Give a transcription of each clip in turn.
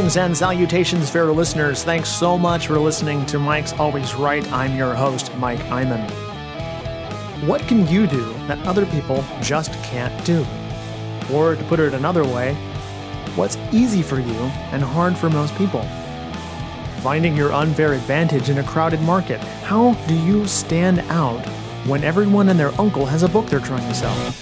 Greetings and salutations, fair listeners. Thanks so much for listening to Mike's Always Right. I'm your host, Mike Iman. What can you do that other people just can't do? Or to put it another way, what's easy for you and hard for most people? Finding your unfair advantage in a crowded market. How do you stand out when everyone and their uncle has a book they're trying to sell?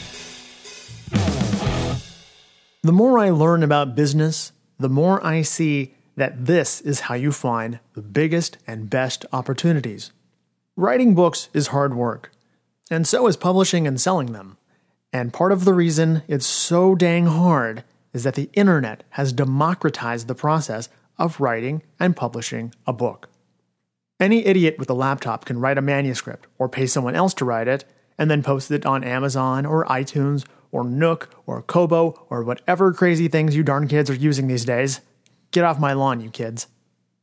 The more I learn about business, the more I see that this is how you find the biggest and best opportunities. Writing books is hard work, and so is publishing and selling them. And part of the reason it's so dang hard is that the internet has democratized the process of writing and publishing a book. Any idiot with a laptop can write a manuscript or pay someone else to write it and then post it on Amazon or iTunes or Nook or Kobo or whatever crazy things you darn kids are using these days. Get off my lawn, you kids.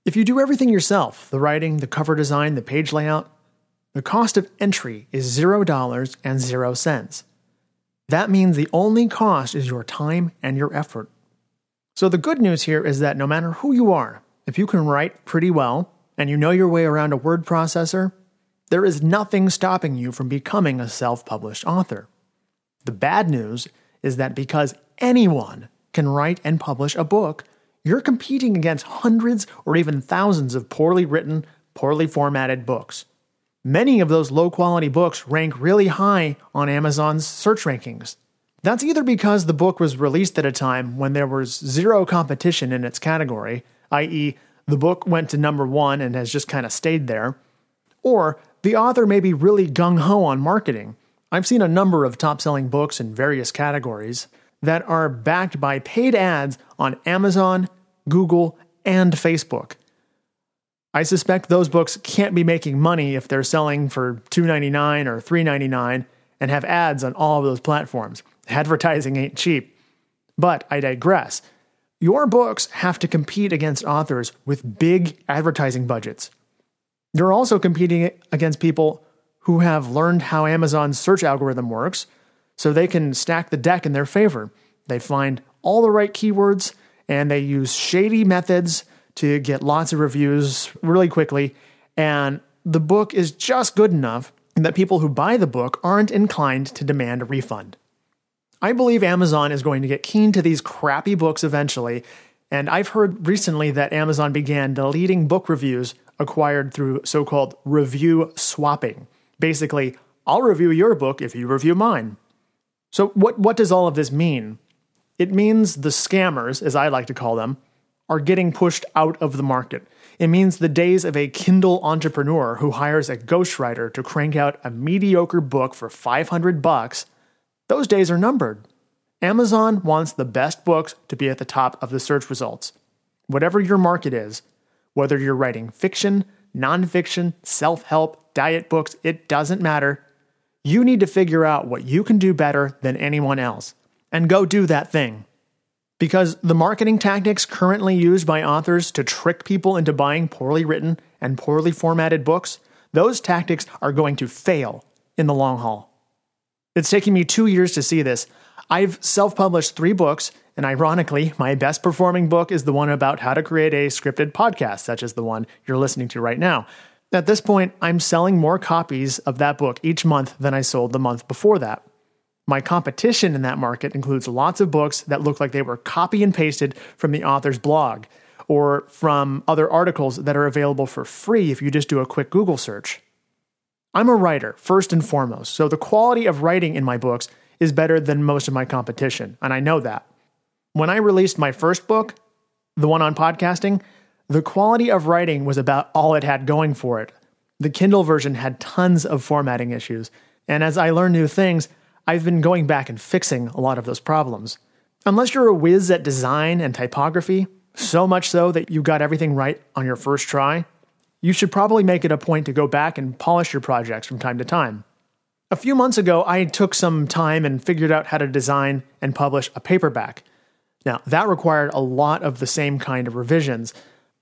If you do everything yourself the writing, the cover design, the page layout the cost of entry is $0 and 0 cents. That means the only cost is your time and your effort. So the good news here is that no matter who you are, if you can write pretty well and you know your way around a word processor, there is nothing stopping you from becoming a self published author. The bad news is that because anyone can write and publish a book, you're competing against hundreds or even thousands of poorly written, poorly formatted books. Many of those low quality books rank really high on Amazon's search rankings. That's either because the book was released at a time when there was zero competition in its category, i.e., the book went to number one and has just kind of stayed there, or the author may be really gung ho on marketing I've seen a number of top selling books in various categories that are backed by paid ads on Amazon, Google, and Facebook. I suspect those books can't be making money if they're selling for $2.99 or $3.99 and have ads on all of those platforms. Advertising ain't cheap. But I digress. Your books have to compete against authors with big advertising budgets. You're also competing against people who have learned how Amazon's search algorithm works so they can stack the deck in their favor. They find all the right keywords and they use shady methods to get lots of reviews really quickly. And the book is just good enough that people who buy the book aren't inclined to demand a refund. I believe Amazon is going to get keen to these crappy books eventually, and I've heard recently that Amazon began deleting book reviews acquired through so called review swapping. Basically, I'll review your book if you review mine. So, what, what does all of this mean? It means the scammers, as I like to call them, are getting pushed out of the market. It means the days of a Kindle entrepreneur who hires a ghostwriter to crank out a mediocre book for 500 bucks, those days are numbered. Amazon wants the best books to be at the top of the search results. Whatever your market is, whether you're writing fiction, nonfiction, self help, diet books, it doesn't matter. You need to figure out what you can do better than anyone else and go do that thing. Because the marketing tactics currently used by authors to trick people into buying poorly written and poorly formatted books, those tactics are going to fail in the long haul. It's taken me two years to see this. I've self published three books, and ironically, my best performing book is the one about how to create a scripted podcast, such as the one you're listening to right now. At this point, I'm selling more copies of that book each month than I sold the month before that. My competition in that market includes lots of books that look like they were copy and pasted from the author's blog or from other articles that are available for free if you just do a quick Google search. I'm a writer, first and foremost, so the quality of writing in my books is better than most of my competition, and I know that. When I released my first book, the one on podcasting, the quality of writing was about all it had going for it. The Kindle version had tons of formatting issues, and as I learn new things, I've been going back and fixing a lot of those problems. Unless you're a whiz at design and typography, so much so that you got everything right on your first try, you should probably make it a point to go back and polish your projects from time to time. A few months ago, I took some time and figured out how to design and publish a paperback. Now, that required a lot of the same kind of revisions,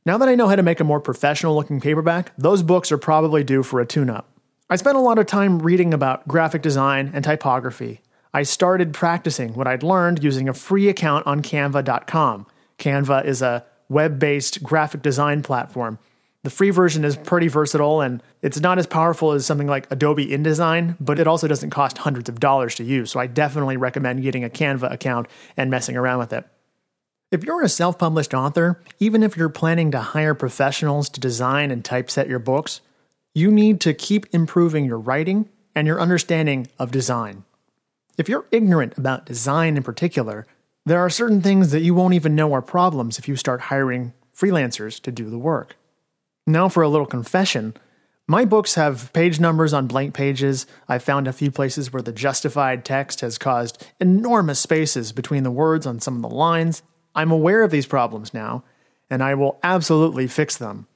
now that I know how to make a more professional looking paperback, those books are probably due for a tune up. I spent a lot of time reading about graphic design and typography. I started practicing what I'd learned using a free account on canva.com. Canva is a web based graphic design platform. The free version is pretty versatile and it's not as powerful as something like Adobe InDesign, but it also doesn't cost hundreds of dollars to use. So I definitely recommend getting a Canva account and messing around with it. If you're a self published author, even if you're planning to hire professionals to design and typeset your books, you need to keep improving your writing and your understanding of design. If you're ignorant about design in particular, there are certain things that you won't even know are problems if you start hiring freelancers to do the work. Now, for a little confession. My books have page numbers on blank pages. I've found a few places where the justified text has caused enormous spaces between the words on some of the lines, I'm aware of these problems now, and I will absolutely fix them.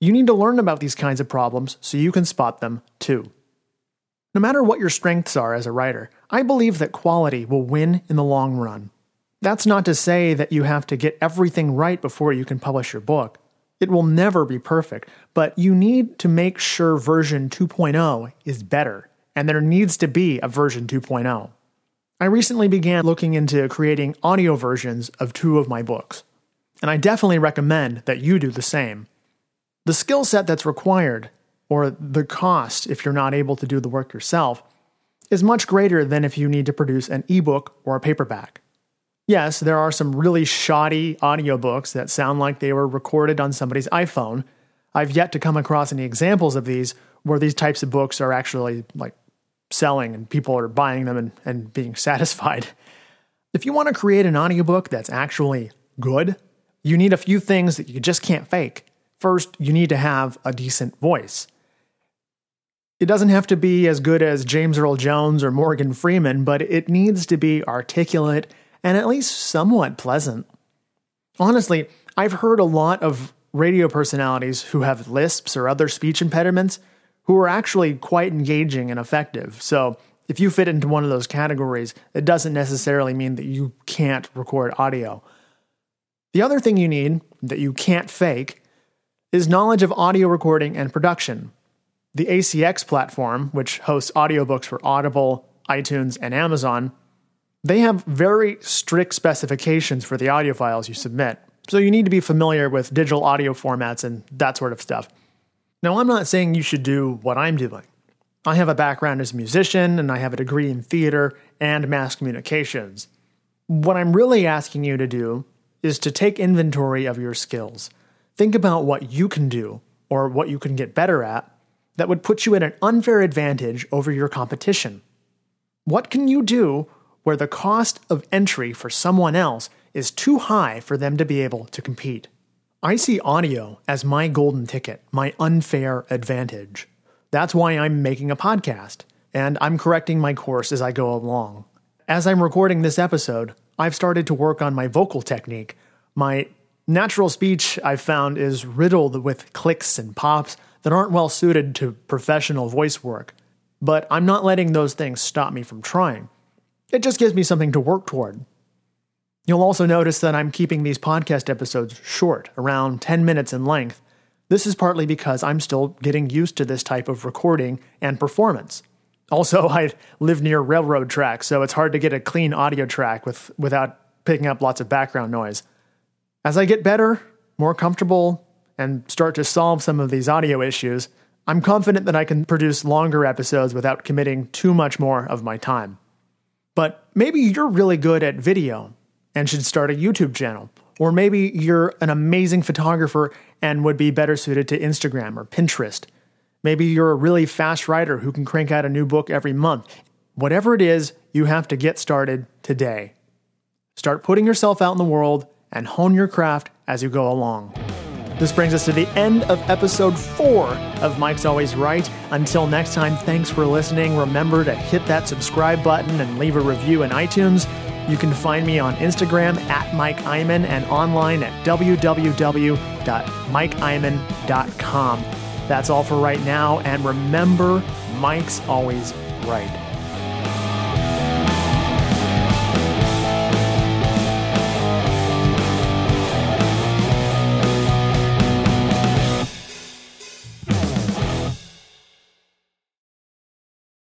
You need to learn about these kinds of problems so you can spot them too. No matter what your strengths are as a writer, I believe that quality will win in the long run. That's not to say that you have to get everything right before you can publish your book. It will never be perfect, but you need to make sure version 2.0 is better, and there needs to be a version 2.0. I recently began looking into creating audio versions of two of my books, and I definitely recommend that you do the same. The skill set that's required, or the cost if you're not able to do the work yourself, is much greater than if you need to produce an ebook or a paperback. Yes, there are some really shoddy audiobooks that sound like they were recorded on somebody's iPhone. I've yet to come across any examples of these where these types of books are actually like selling and people are buying them and, and being satisfied. If you want to create an audiobook that's actually good, you need a few things that you just can't fake. First, you need to have a decent voice. It doesn't have to be as good as James Earl Jones or Morgan Freeman, but it needs to be articulate and at least somewhat pleasant. Honestly, I've heard a lot of radio personalities who have lisps or other speech impediments who are actually quite engaging and effective. So, if you fit into one of those categories, it doesn't necessarily mean that you can't record audio. The other thing you need that you can't fake is knowledge of audio recording and production. The ACX platform, which hosts audiobooks for Audible, iTunes, and Amazon, they have very strict specifications for the audio files you submit. So you need to be familiar with digital audio formats and that sort of stuff. Now, I'm not saying you should do what I'm doing. I have a background as a musician and I have a degree in theater and mass communications. What I'm really asking you to do is to take inventory of your skills. Think about what you can do or what you can get better at that would put you at an unfair advantage over your competition. What can you do where the cost of entry for someone else is too high for them to be able to compete? I see audio as my golden ticket, my unfair advantage. That's why I'm making a podcast, and I'm correcting my course as I go along. As I'm recording this episode, I've started to work on my vocal technique. My natural speech, I've found, is riddled with clicks and pops that aren't well suited to professional voice work. But I'm not letting those things stop me from trying. It just gives me something to work toward. You'll also notice that I'm keeping these podcast episodes short, around 10 minutes in length. This is partly because I'm still getting used to this type of recording and performance. Also, I live near railroad tracks, so it's hard to get a clean audio track with, without picking up lots of background noise. As I get better, more comfortable, and start to solve some of these audio issues, I'm confident that I can produce longer episodes without committing too much more of my time. But maybe you're really good at video and should start a YouTube channel. Or maybe you're an amazing photographer and would be better suited to Instagram or Pinterest. Maybe you're a really fast writer who can crank out a new book every month. Whatever it is, you have to get started today. Start putting yourself out in the world and hone your craft as you go along. This brings us to the end of episode four of Mike's Always Right. Until next time, thanks for listening. Remember to hit that subscribe button and leave a review in iTunes. You can find me on Instagram at Mike Iman and online at www.mikeiman.com. That's all for right now, and remember, Mike's always right.